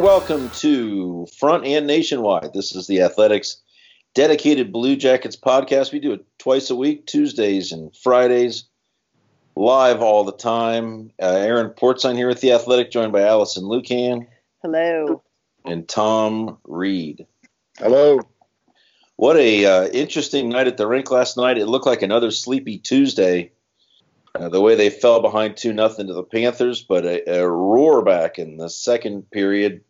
And welcome to Front and Nationwide. This is the Athletics dedicated Blue Jackets podcast. We do it twice a week, Tuesdays and Fridays, live all the time. Uh, Aaron Portzline here with the Athletic, joined by Alison Lukan. Hello. And Tom Reed. Hello. What a uh, interesting night at the rink last night. It looked like another sleepy Tuesday uh, the way they fell behind 2 nothing to the Panthers, but a, a, roar back in the second period.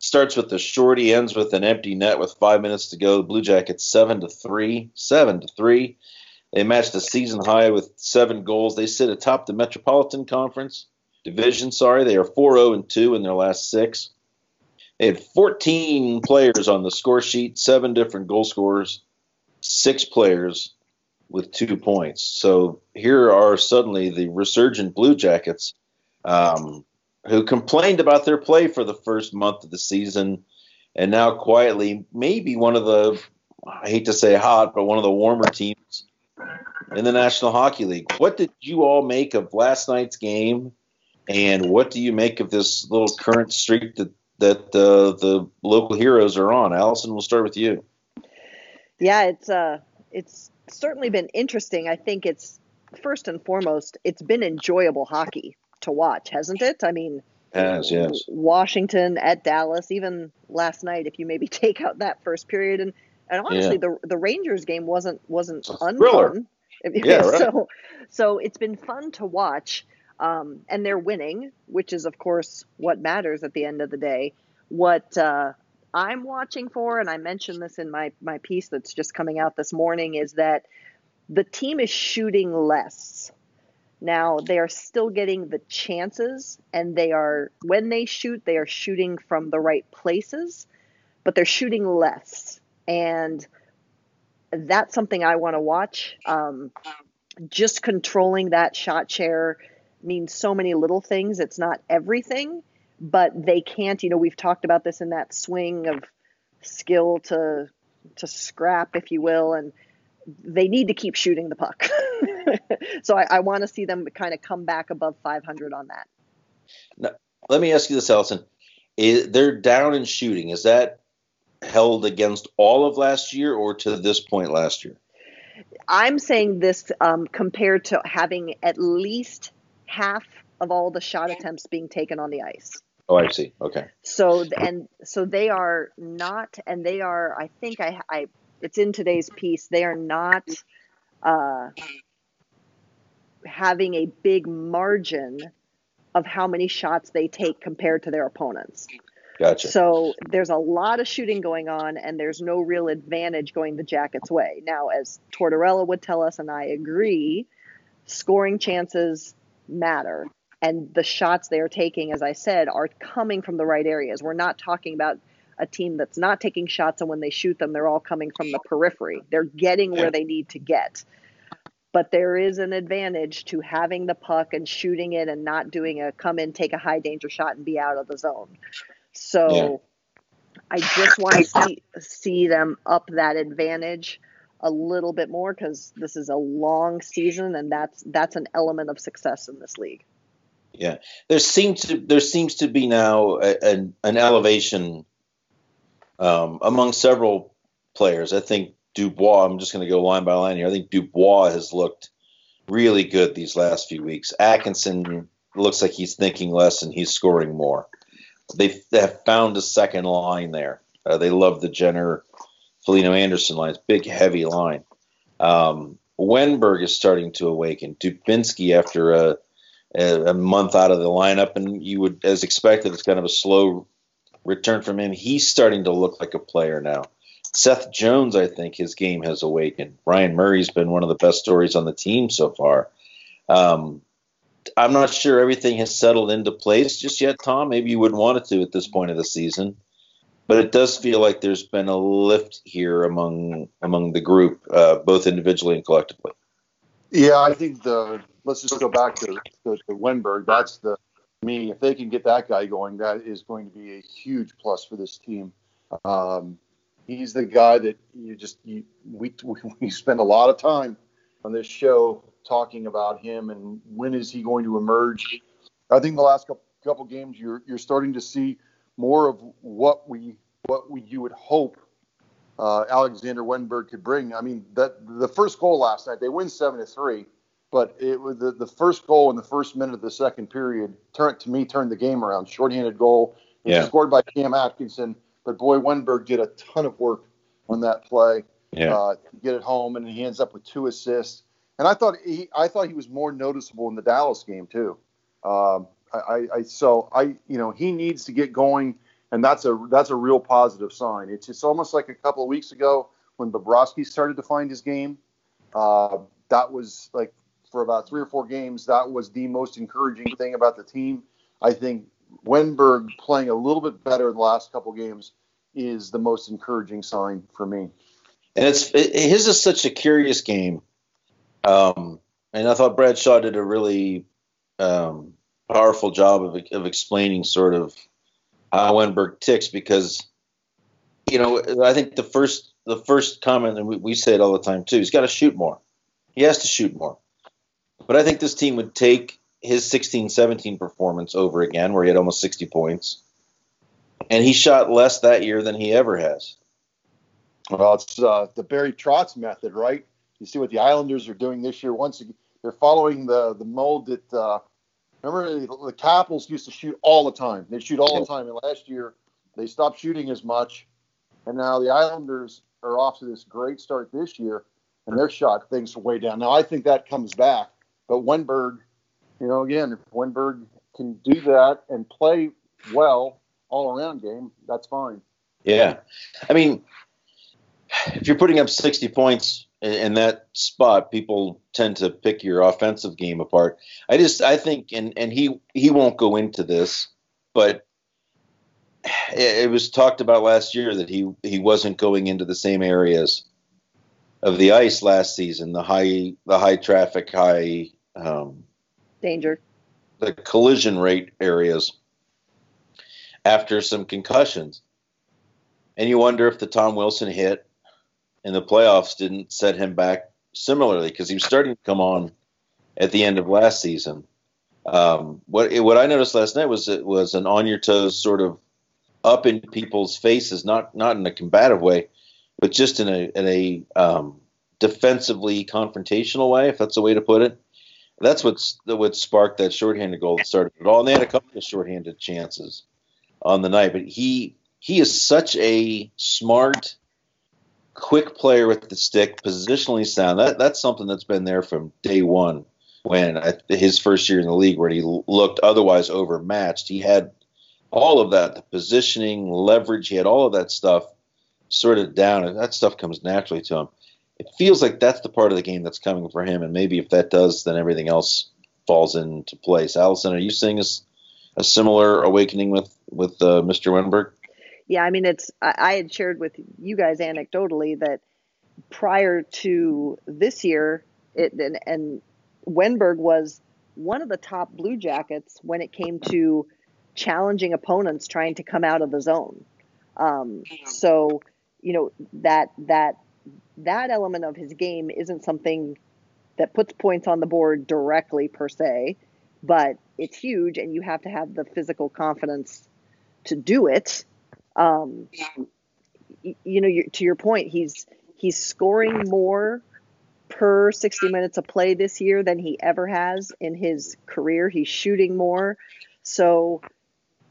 Starts with the shorty, ends with an empty net with five minutes to go. Blue Jackets seven to three, seven to three. They matched a season high with seven goals. They sit atop the Metropolitan Conference division. Sorry, they are four zero and two in their last six. They had 14 players on the score sheet, seven different goal scorers, six players with two points. So here are suddenly the resurgent Blue Jackets um, who complained about their play for the first month of the season and now quietly maybe one of the I hate to say hot, but one of the warmer teams in the National Hockey League. What did you all make of last night's game, and what do you make of this little current streak that that uh, the local heroes are on? Alison, we'll start with you. Yeah, it's uh, it's certainly been interesting. I think it's first and foremost, it's been enjoyable hockey to watch, hasn't it? I mean, has yes. Washington at Dallas, even last night, if you maybe take out that first period, and and honestly, yeah. the the Rangers game wasn't wasn't unfun. Yeah, right. So so it's been fun to watch, um, and they're winning, which is of course what matters at the end of the day. What uh, I'm watching for, and I mentioned this in my my piece that's just coming out this morning, is that the team is shooting less. Now they are still getting the chances, and they are when they shoot, they are shooting from the right places, but they're shooting less, and that's something I want to watch. Um, just controlling that shot share means so many little things. It's not everything, but they can't. You know, we've talked about this in that swing of skill to to scrap, if you will, and they need to keep shooting the puck. so I, I want to see them kind of come back above 500 on that. Now, let me ask you this, Alison. Is, they're down in shooting. Is that held against all of last year or to this point last year? I'm saying this um, compared to having at least half of all the shot attempts being taken on the ice. Oh, I see. Okay. So and so they are not, and they are. I think I, I it's in today's piece. They are not uh, having a big margin of how many shots they take compared to their opponents. Gotcha. So there's a lot of shooting going on, and there's no real advantage going the Jackets' way. Now, as Tortorella would tell us, and I agree, scoring chances matter and the shots they are taking, as I said, are coming from the right areas. We're not talking about a team that's not taking shots, and when they shoot them, they're all coming from the periphery. They're getting where they need to get. But there is an advantage to having the puck and shooting it and not doing a come in, take a high danger shot, and be out of the zone. So I just want to see see them up that advantage a little bit more because this is a long season and that's that's an element of success in this league. Yeah, there seems to there seems to be now a, an an elevation um, among several players. I think Dubois. I'm just going to go line by line here. I think Dubois has looked really good these last few weeks. Atkinson looks like he's thinking less and he's scoring more. They, they have found a second line there. Uh, they love the Jenner, Foligno Anderson lines, big heavy line. Um, Wennberg is starting to awaken. Dubinsky after a, a month out of the lineup, and you would, as expected, it's kind of a slow return from him. He's starting to look like a player now. Seth Jones, I think his game has awakened. Ryan Murray's been one of the best stories on the team so far. Um, I'm not sure everything has settled into place just yet, Tom. Maybe you wouldn't want it to at this point of the season, but it does feel like there's been a lift here among among the group, uh, both individually and collectively. Yeah, I think the let's just go back to, to, to Wennberg. That's the me. If they can get that guy going, that is going to be a huge plus for this team. Um, he's the guy that you just you, we we spend a lot of time on this show talking about him and when is he going to emerge. I think the last couple, couple games you're you're starting to see more of what we what we you would hope uh, Alexander Wennberg could bring. I mean that the first goal last night they win seven to three, but it was the, the first goal in the first minute of the second period turned to me turned the game around. Shorthanded goal, yeah. scored by Cam Atkinson. But boy, Wennberg did a ton of work on that play. Yeah. Uh, get it home, and he ends up with two assists. And I thought he, I thought he was more noticeable in the Dallas game too. Um, I, I, so I, you know, he needs to get going, and that's a that's a real positive sign. It's it's almost like a couple of weeks ago when Bobrovsky started to find his game. Uh, that was like for about three or four games. That was the most encouraging thing about the team. I think Wennberg playing a little bit better the last couple games is the most encouraging sign for me. And it's it, his is such a curious game, um, and I thought Brad Shaw did a really um, powerful job of, of explaining sort of how Wennberg ticks because you know I think the first the first comment and we, we say it all the time too. He's got to shoot more. He has to shoot more. But I think this team would take his 16-17 performance over again, where he had almost 60 points, and he shot less that year than he ever has. Well, it's uh, the Barry Trotz method, right? You see what the Islanders are doing this year. Once again, they're following the the mold that uh, remember the Capitals used to shoot all the time. They shoot all the time, and last year they stopped shooting as much, and now the Islanders are off to this great start this year, and their shot things way down. Now I think that comes back, but Wennberg, you know, again, if Wennberg can do that and play well all around game, that's fine. Yeah, I mean, if you're putting up 60 points in, in, that spot, people tend to pick your offensive game apart. I just, I think, and and he he won't go into this, but it, it was talked about last year that he he wasn't going into the same areas of the ice last season, the high the high traffic, high um, danger, the collision rate areas after some concussions. And you wonder if the Tom Wilson hit in the playoffs didn't set him back similarly because he was starting to come on at the end of last season. Um, what what I noticed last night was it was an on your toes sort of up in people's faces, not not in a combative way, but just in a in a um, defensively confrontational way, if that's a way to put it. That's what's what sparked that shorthanded goal that started it all. And they had a couple of shorthanded chances on the night, but he he is such a smart quick player with the stick, positionally sound. That that's something that's been there from day one. When at his first year in the league, where he looked otherwise overmatched, he had all of that, the positioning, leverage. He had all of that stuff sort of down, and that stuff comes naturally to him. It feels like that's the part of the game that's coming for him, and maybe if that does, then everything else falls into place. Alison, are you seeing a, a similar awakening with with uh, Mr. Wennberg? yeah, I mean, it's, I, I had shared with you guys anecdotally that prior to this year, it, and, and Wennberg was one of the top Blue Jackets when it came to challenging opponents trying to come out of the zone. Um, so, you know that that that element of his game isn't something that puts points on the board directly per se, but it's huge, and you have to have the physical confidence to do it. Um, you know, to your point, he's he's scoring more per 60 minutes of play this year than he ever has in his career. He's shooting more. So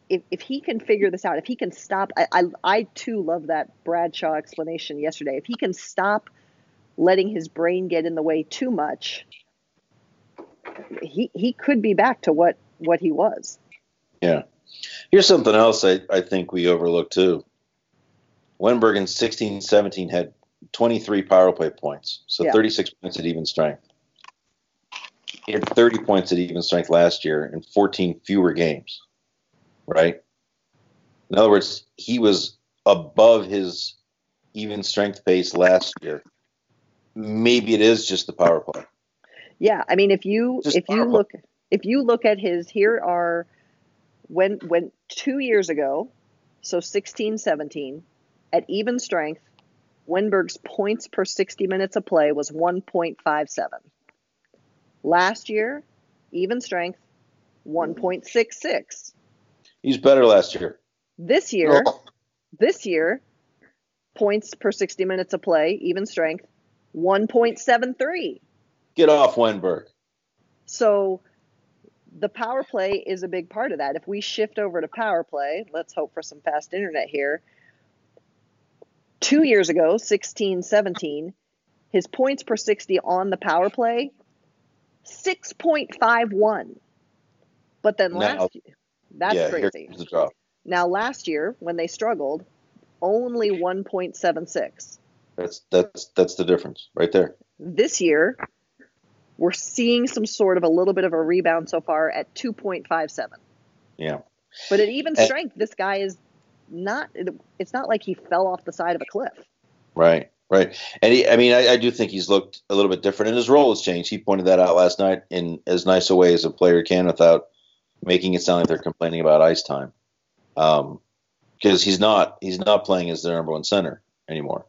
if, if he can figure this out, if he can stop, I, I, I too love that Brad Shaw explanation yesterday. If he can stop letting his brain get in the way too much, he, he could be back to what, what he was. Yeah. Here's something else I, I think we overlooked too. Wennberg in 16 17 had 23 power play points, so Yeah. 36 points at even strength. He had 30 points at even strength last year in 14 fewer games, right? In other words, he was above his even strength pace last year. Maybe it is just the power play. Yeah, I mean, if you Just if you look if you look at his here are when when two years ago, so 16, 17, at even strength, Wennberg's points per 60 minutes of play was 1.57. Last year, even strength, 1.66. He's better last year. This year, Oh, this year, points per 60 minutes of play, even strength, 1.73. Get off Wennberg. So the power play is a big part of that. If we shift over to power play, let's hope for some fast internet here. Two years ago, 16 17, his points per 60 on the power play, 6.51. But then Now- last year, that's yeah, crazy. here's the drop. Now, last year, when they struggled, only 1.76. That's that's that's the difference right there. This year, we're seeing some sort of a little bit of a rebound so far at 2.57. Yeah. But at even And- strength, this guy is not. It's not like he fell off the side of a cliff. Right, right. And he, I mean, I, I do think he's looked a little bit different, and his role has changed. He pointed that out last night in as nice a way as a player can, without making it sound like they're complaining about ice time. Um, because he's not he's not playing as their number one center anymore.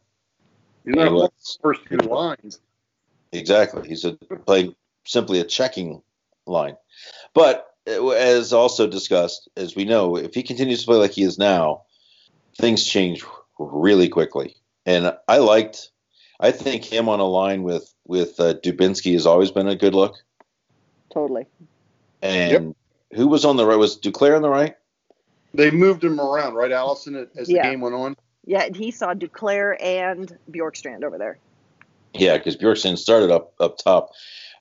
You're not He was- the first two lines. Exactly. He's a, playing simply a checking line. But uh, as also discussed, as we know, if he continues to play like he is now, things change really quickly. And I liked, I think him on a line with with uh, Dubinsky has always been a good look. Totally. And who was on the right? Was Duclair on the right? They moved him around, right, Alison, as the Yeah. game went on? Yeah, and he saw Duclair and Bjorkstrand over there. Yeah, because Bjorkstrand started up up top.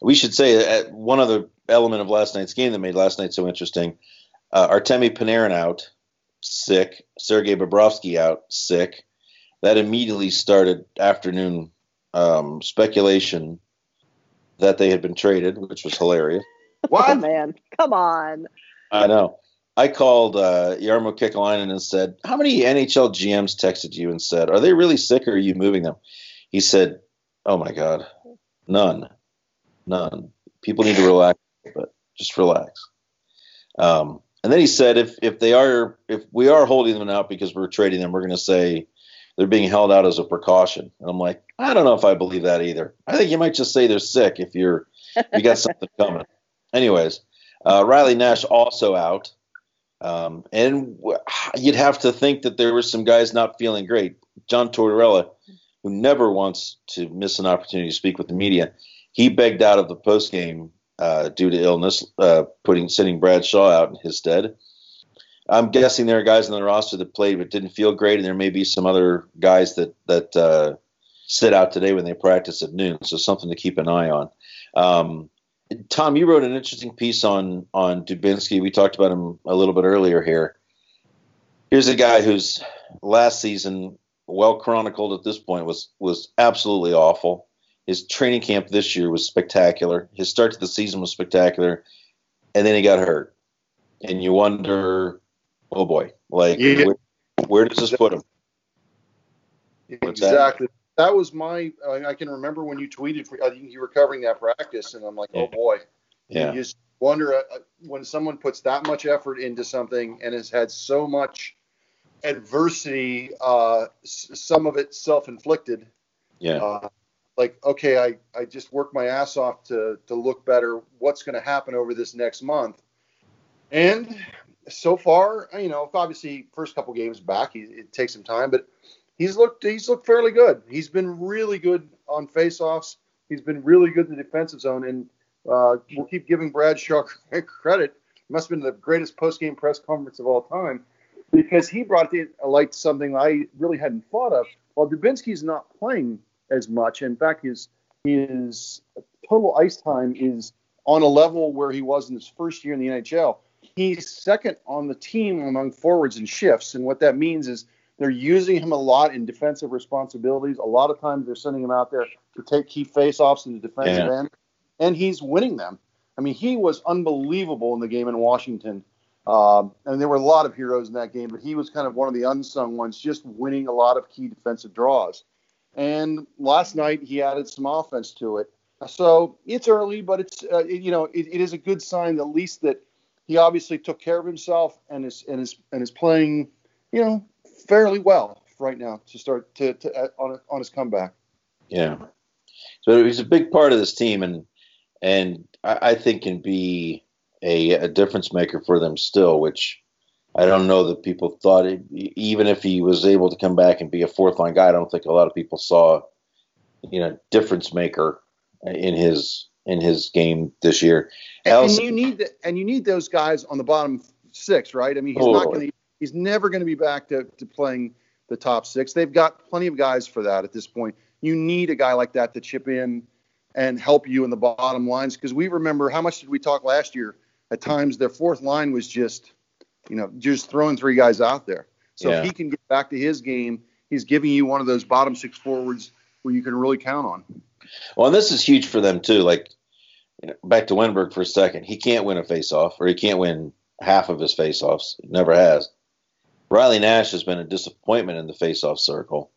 We should say uh, one other element of last night's game that made last night so interesting: uh, Artemi Panarin out, sick. Sergei Bobrovsky out, sick. That immediately started afternoon um, speculation that they had been traded, which was hilarious. Oh What? man, come on. I know. I called uh, Jarmo Kekalainen and said, "How many NHL GMs texted you and said, are they really sick or are you moving them?" He said, "Oh my God, none, none. People need to relax, but just relax." Um, and then he said, "If if they are, if we are holding them out because we're trading them, we're going to say they're being held out as a precaution." And I'm like, I don't know if I believe that either. I think you might just say they're sick if you're you got something coming. Anyways, uh, Riley Nash also out. Um, and w- you'd have to think that there were some guys not feeling great. John Tortorella, who never wants to miss an opportunity to speak with the media, he begged out of the post game uh, due to illness, uh, putting sending Brad Shaw out in his stead. I'm guessing there are guys on the roster that played but didn't feel great, and there may be some other guys that that uh, sit out today when they practice at noon. So something to keep an eye on. Um, Tom, you wrote an interesting piece on on Dubinsky. We talked about him a little bit earlier here. Here's a guy whose last season, well chronicled at this point, was was absolutely awful. His training camp this year was spectacular. His start to the season was spectacular, and then he got hurt. And you wonder, oh boy, like Yeah. where, where does this put him? What's exactly. That? Was my. I I can remember when you tweeted. For, I think you were covering that practice, and I'm like, Yeah. oh boy. Yeah, You just wonder uh, uh, when someone puts that much effort into something and has had so much adversity, uh, s- some of it self-inflicted. Yeah. Uh, like, okay, I, I just worked my ass off to, to look better. What's going to happen over this next month? And so far, you know, obviously, first couple games back, he, it takes some time, but he's looked he's looked fairly good. He's been really good on faceoffs. He's been really good in the defensive zone, and uh, we'll keep giving Brad Shaw credit. It must have been the greatest post-game press conference of all time because he brought it like something I really hadn't thought of. While Dubinsky's not playing as much, in fact, his his total ice time is on a level where he was in his first year in the NHL. He's second on the team among forwards and shifts, and what that means is they're using him a lot in defensive responsibilities. A lot of times they're sending him out there to take key faceoffs in the defensive Yeah. end, and he's winning them. I mean, he was unbelievable in the game in Washington. Um, and there were a lot of heroes in that game, but he was kind of one of the unsung ones, just winning a lot of key defensive draws. And last night he added some offense to it. So it's early, but it's uh, it, you know it, it is a good sign at least that he obviously took care of himself and is and is and is playing you know fairly well right now to start to, to uh, on on his comeback. Yeah. So he's a big part of this team, and and I, I think can be a, a difference maker for them still. Which I don't know that people thought, it, even if he was able to come back and be a fourth line guy, I don't think a lot of people saw, you know, difference maker in his in his game this year. And, and you need the, and you need those guys on the bottom six, right? I mean, he's not going to he's never going to be back to, to playing the top six. They've got plenty of guys for that at this point. You need a guy like that to chip in and help you in the bottom lines because we remember how much did we talk last year? At times, their fourth line was just, you know, just throwing three guys out there. So Yeah. if he can get back to his game, he's giving you one of those bottom six forwards where you can really count on. Well, and this is huge for them too. Like you know, back to Wennberg for a second. He can't win a faceoff, or he can't win half of his faceoffs. Never has. Riley Nash has been a disappointment in the faceoff circle.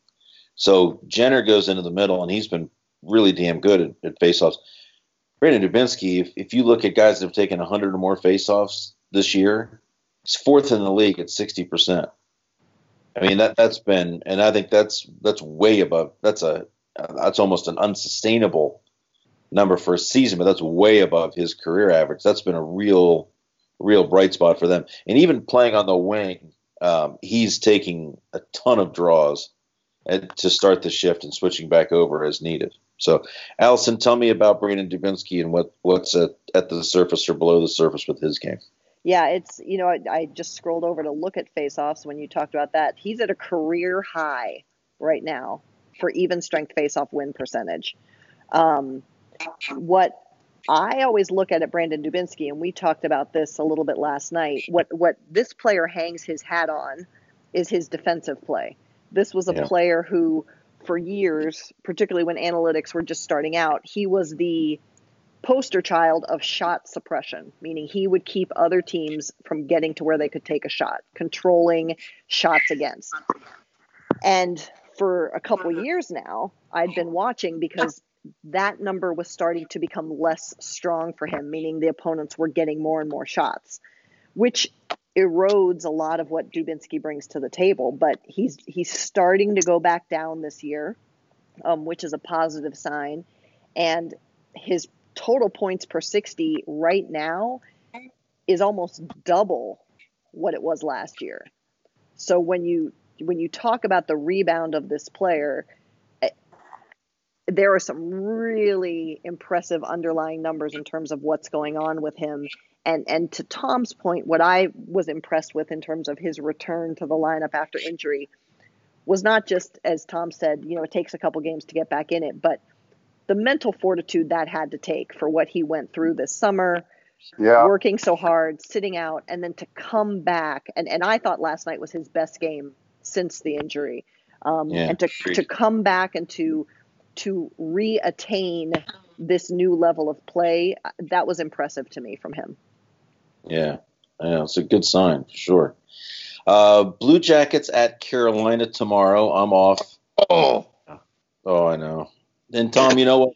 So Jenner goes into the middle, and he's been really damn good at, at faceoffs. Brandon Dubinsky, if, if you look at guys that have taken 100 or more faceoffs this year, he's fourth in the league at 60 percent. I mean that that's been, and I think that's that's way above. That's a that's almost an unsustainable number for a season, but that's way above his career average. That's been a real, real bright spot for them. And even playing on the wing, um, he's taking a ton of draws to start the shift and switching back over as needed. So, Alison, tell me about Brandon Dubinsky and what what's at, at the surface or below the surface with his game. Yeah, it's you know I, I just scrolled over to look at faceoffs when you talked about that. He's at a career high right now for even strength faceoff win percentage. Um, what I always look at it, Brandon Dubinsky, and we talked about this a little bit last night. What what this player hangs his hat on is his defensive play. This was a Yeah. player who, for years, particularly when analytics were just starting out, he was the poster child of shot suppression, meaning he would keep other teams from getting to where they could take a shot, controlling shots against. And for a couple years now, I'd been watching because that number was starting to become less strong for him, meaning the opponents were getting more and more shots, which erodes a lot of what Dubinsky brings to the table. But he's he's starting to go back down this year, um, which is a positive sign. And his total points per 60 right now is almost double what it was last year. So when you when you talk about the rebound of this player, there are some really impressive underlying numbers in terms of what's going on with him. And and to Tom's point, what I was impressed with in terms of his return to the lineup after injury was not just as Tom said, you know, it takes a couple games to get back in it, but the mental fortitude that had to take for what he went through this summer, Yeah. working so hard, sitting out, and then to come back. And, and I thought last night was his best game since the injury. Um, Yeah, and to, agreed. to come back and to to reattain this new level of play, uh, that was impressive to me from him. Yeah, yeah, it's a good sign for sure. Uh, Blue Jackets at Carolina tomorrow. I'm off. Oh. Oh, I know. And Tom, you know what?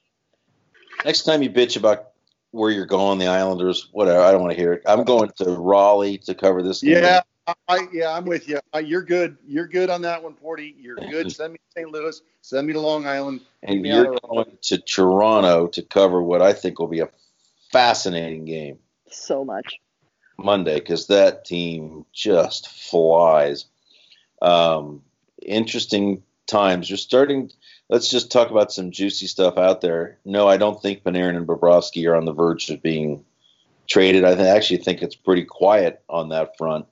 Next time you bitch about where you're going, the Islanders, whatever, I don't want to hear it. I'm going to Raleigh to cover this game. Yeah. I, yeah, I'm with you. Uh, you're good. You're good on that one, Porty. You're good. Send me to St. Louis. Send me to Long Island. And you're going to Toronto to cover what I think will be a fascinating game. So much. Monday, because that team just flies. Um, interesting times. You're starting. Let's just talk about some juicy stuff out there. No, I don't think Panarin and Bobrovsky are on the verge of being traded. I actually think it's pretty quiet on that front.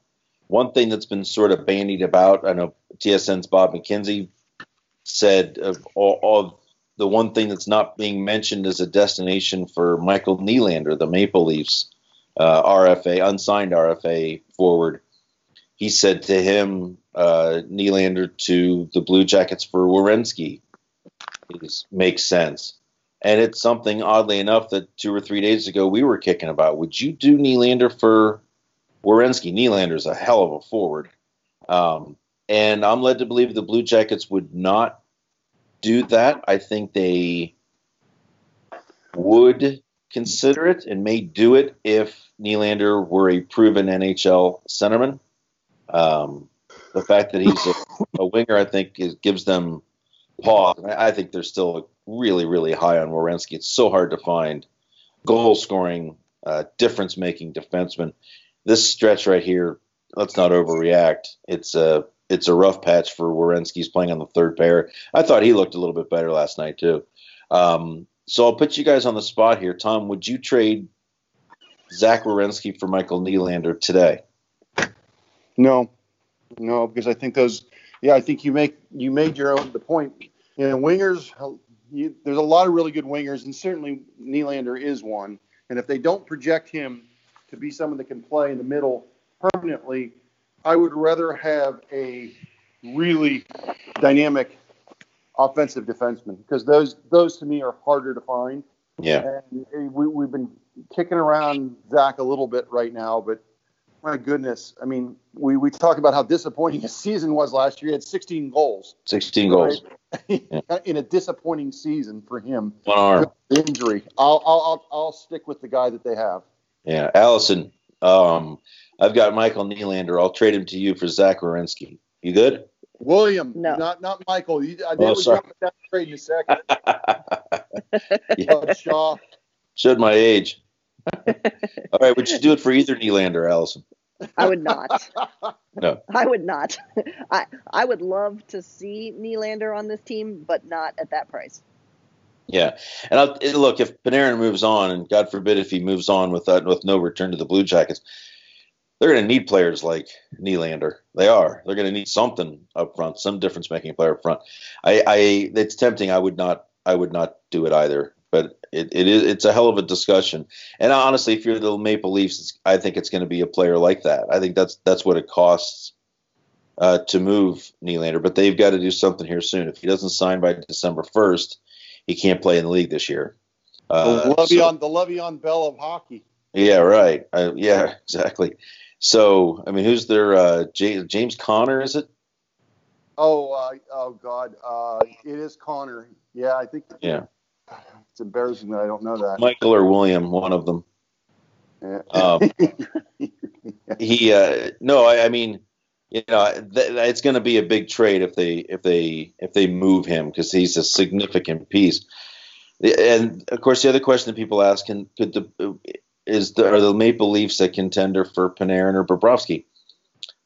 One thing that's been sort of bandied about, I know TSN's Bob McKenzie said of the one thing that's not being mentioned as a destination for Michael Nylander, the Maple Leafs uh, RFA, unsigned RFA forward. He said to him, uh, Nylander to the Blue Jackets for Werenski makes sense. And it's something, oddly enough, that two or three days ago we were kicking about. Would you do Nylander for Werenski? is a hell of a forward. Um, and I'm led to believe the Blue Jackets would not do that. I think they would consider it and may do it if Nylander were a proven NHL centerman. Um, the fact that he's a, a winger, I think, is, gives them pause. I, I think they're still really, really high on Werenski. It's so hard to find goal scoring, uh, difference making defenseman. This stretch right here, let's not overreact. It's a it's a rough patch for Werenski's playing on the third pair. I thought he looked a little bit better last night too. Um, so I'll put you guys on the spot here. Tom, would you trade Zach Werenski for Michael Nylander today? No, no, because I think those. Yeah, I think you make you made your own the point. You know, wingers. You, there's a lot of really good wingers, and certainly Nylander is one. And if they don't project him to be someone that can play in the middle permanently, I would rather have a really dynamic offensive defenseman because those those to me are harder to find. Yeah. And eh, we, we've been kicking around Zach a little bit right now, but my goodness, I mean, we, we talk about how disappointing his season was last year. He had 16 goals. 16 goals. Right? In a disappointing season for him. One arm. Injury. I'll, I'll, I'll, I'll stick with the guy that they have. Yeah. Alison, um, I've got Michael Nylander. I'll trade him to you for Zach Werenski. You good? William, no. not not Michael. You, I oh, sorry. jump that trade in a second. yeah. uh, Shaw. Showed my age. All right, would you do it for either Nylander, Alison? I would not. no. I would not. I I would love to see Nylander on this team, but not at that price. Yeah, and I'll, look if Panarin moves on, and God forbid if he moves on with that with no return to the Blue Jackets, they're going to need players like Nylander. They are. They're going to need something up front, some difference making player up front. I, I, it's tempting. I would not, I would not do it either. But it, it is, it's a hell of a discussion. And honestly, if you're the Maple Leafs, I think it's going to be a player like that. I think that's that's what it costs uh, to move Nylander. But they've got to do something here soon. If he doesn't sign by December first, he can't play in the league this year. Uh, the Le'Veon, so, the Le'Veon Bell of hockey. Yeah, right. Uh, yeah, exactly. So, I mean, who's their uh, J- James Conner? Is it? Oh, uh, oh God, uh, it is Conner. Yeah, I think. Yeah. It's embarrassing that I don't know that. Michael or William, one of them. Yeah. Um, he uh, no, I, I, mean, you know, th- it's going to be a big trade if they if they if they move him because he's a significant piece. And of course, the other question that people ask: Can could the is the, are the Maple Leafs a contender for Panarin or Bobrovsky?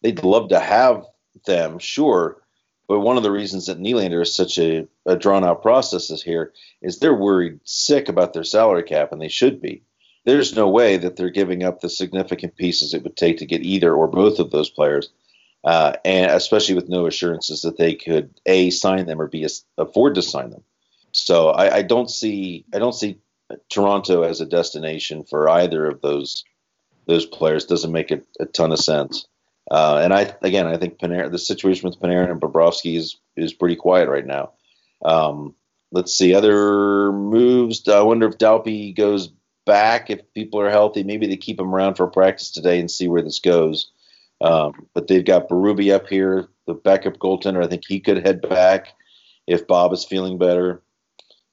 They'd love to have them, sure, but one of the reasons that Nylander is such a, a drawn out process is here is they're worried sick about their salary cap, and they should be. There's no way that they're giving up the significant pieces it would take to get either or both of those players, uh, and especially with no assurances that they could a sign them or b afford to sign them. So I, I don't see I don't see Toronto as a destination for either of those those players doesn't make a, a ton of sense. Uh, and I again, I think the situation with Panarin and Bobrovsky is is pretty quiet right now. Um, let's see other moves. I wonder if Dalpe goes back if people are healthy. Maybe they keep him around for practice today and see where this goes. Um, but they've got Berube up here, the backup goaltender. I think he could head back if Bob is feeling better.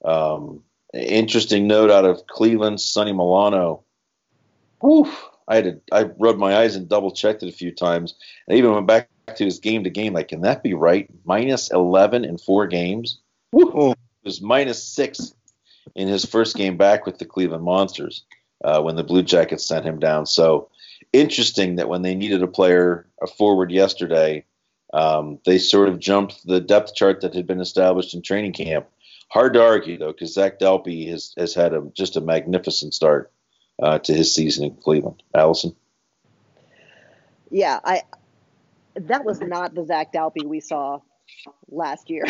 Um, Interesting note out of Cleveland, Sonny Milano. Whew, I had to, I rubbed my eyes and double checked it a few times, and even went back to his game to game. Like, can that be right? Minus eleven in four games. Woo! It was minus six in his first game back with the Cleveland Monsters uh, when the Blue Jackets sent him down. So interesting that when they needed a player, a forward yesterday, um, they sort of jumped the depth chart that had been established in training camp. Hard to argue though, because Zach Dalpe has has had a, just a magnificent start uh, to his season in Cleveland. Alison. Yeah, I that was not the Zach Dalpe we saw last year.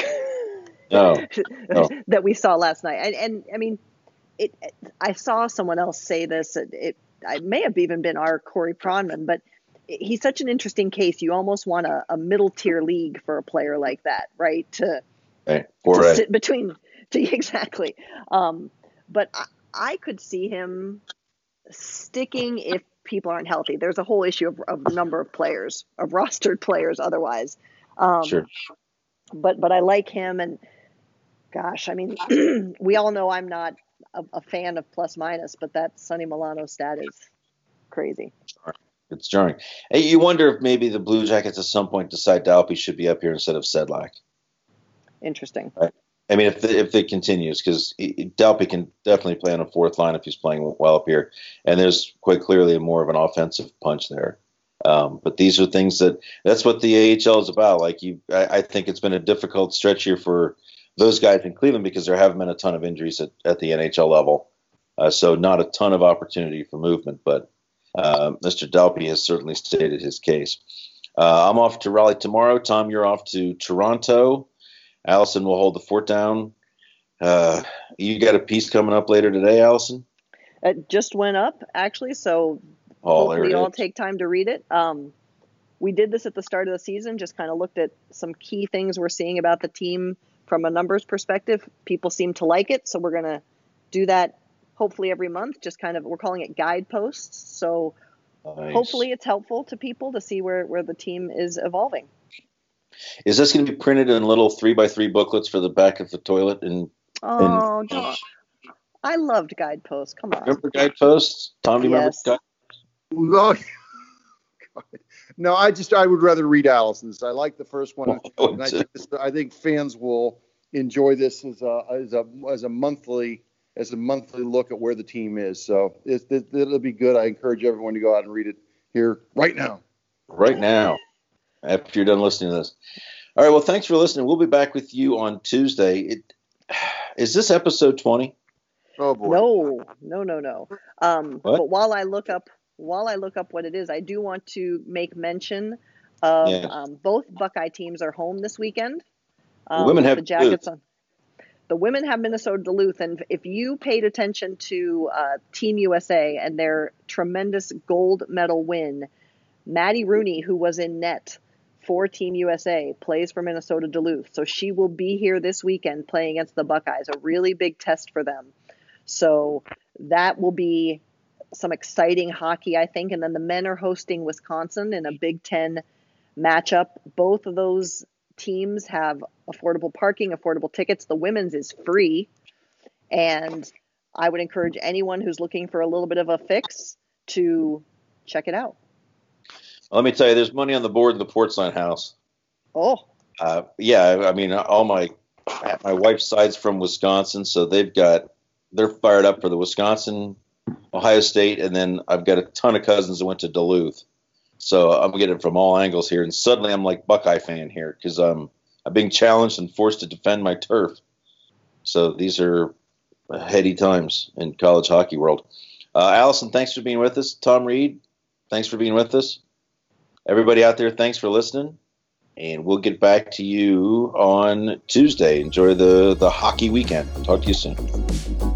No, no. that we saw last night, and and I mean, it. I saw someone else say this. It, it, it may have even been our Corey Pronman, but he's such an interesting case. You almost want a, a middle tier league for a player like that, right? To, right. to sit between to exactly. Um, but I, I could see him sticking if people aren't healthy. There's a whole issue of, of number of players, of rostered players otherwise. Um, sure. But but I like him, and gosh, I mean, we all know I'm not a, a, fan of plus minus, but that Sonny Milano stat is crazy. It's jarring. Hey, you wonder if maybe the Blue Jackets at some point decide Dalpe should be up here instead of Sedlak. Interesting. Right. I mean, if the, if it continues, because Dalpe can definitely play on a fourth line if he's playing well up here, and there's quite clearly more of an offensive punch there. Um, but these are things that that's what the AHL is about. Like you, I, I, think it's been a difficult stretch here for those guys in Cleveland because there haven't been a ton of injuries at, at the NHL level, uh, so not a ton of opportunity for movement. But uh, Mr. Dalpe has certainly stated his case. Uh, I'm off to Raleigh tomorrow. Tom, you're off to Toronto. Alison will hold the fort down. Uh, you got a piece coming up later today, Alison? It just went up actually, so oh, hopefully all take time to read it. Um, we did this at the start of the season, just kind of looked at some key things we're seeing about the team from a numbers perspective. People seem to like it, so we're going to do that hopefully every month. Just kind of, we're calling it guideposts. So nice. hopefully it's helpful to people to see where, where the team is evolving. Is this going to be printed in little three by three booklets for the back of the toilet? And oh, and, I loved guideposts. Come on. Remember guideposts? Tom, do you yes. remember guideposts? Oh, no, I just I would rather read Alison's. I like the first one, oh, and I think, this, I think fans will enjoy this as a as a as a monthly as a monthly look at where the team is. So it, it, it'll be good. I encourage everyone to go out and read it here right now. Right now, after you're done listening to this. All right. Well, thanks for listening. We'll be back with you on Tuesday. It, is this episode 20? Oh boy. No, no, no, no. Um, but while I look up while I look up what it is, I do want to make mention of yeah. um, both Buckeye teams are home this weekend. Um, the women have the Jackets on. The women have Minnesota Duluth, and if you paid attention to uh, Team USA and their tremendous gold medal win, Maddie Rooney, who was in net for Team USA, plays for Minnesota Duluth. So she will be here this weekend playing against the Buckeyes, a really big test for them. So that will be some exciting hockey, I think. And then the men are hosting Wisconsin in a Big Ten matchup. Both of those teams have affordable parking, affordable tickets. The women's is free. And I would encourage anyone who's looking for a little bit of a fix to check it out. Let me tell you, there's money on the board in the Portzline house. Oh. Uh, yeah, I mean, all my my wife's side's from Wisconsin, so they've got they're fired up for the Wisconsin Ohio State, and then I've got a ton of cousins that went to Duluth. So I'm getting from all angles here, and suddenly I'm like Buckeye fan here because I'm I'm being challenged and forced to defend my turf. So these are heady times in college hockey world. Uh, Alison, thanks for being with us. Tom Reed, thanks for being with us. Everybody out there, thanks for listening. And we'll get back to you on Tuesday. Enjoy the, the hockey weekend. Talk to you soon.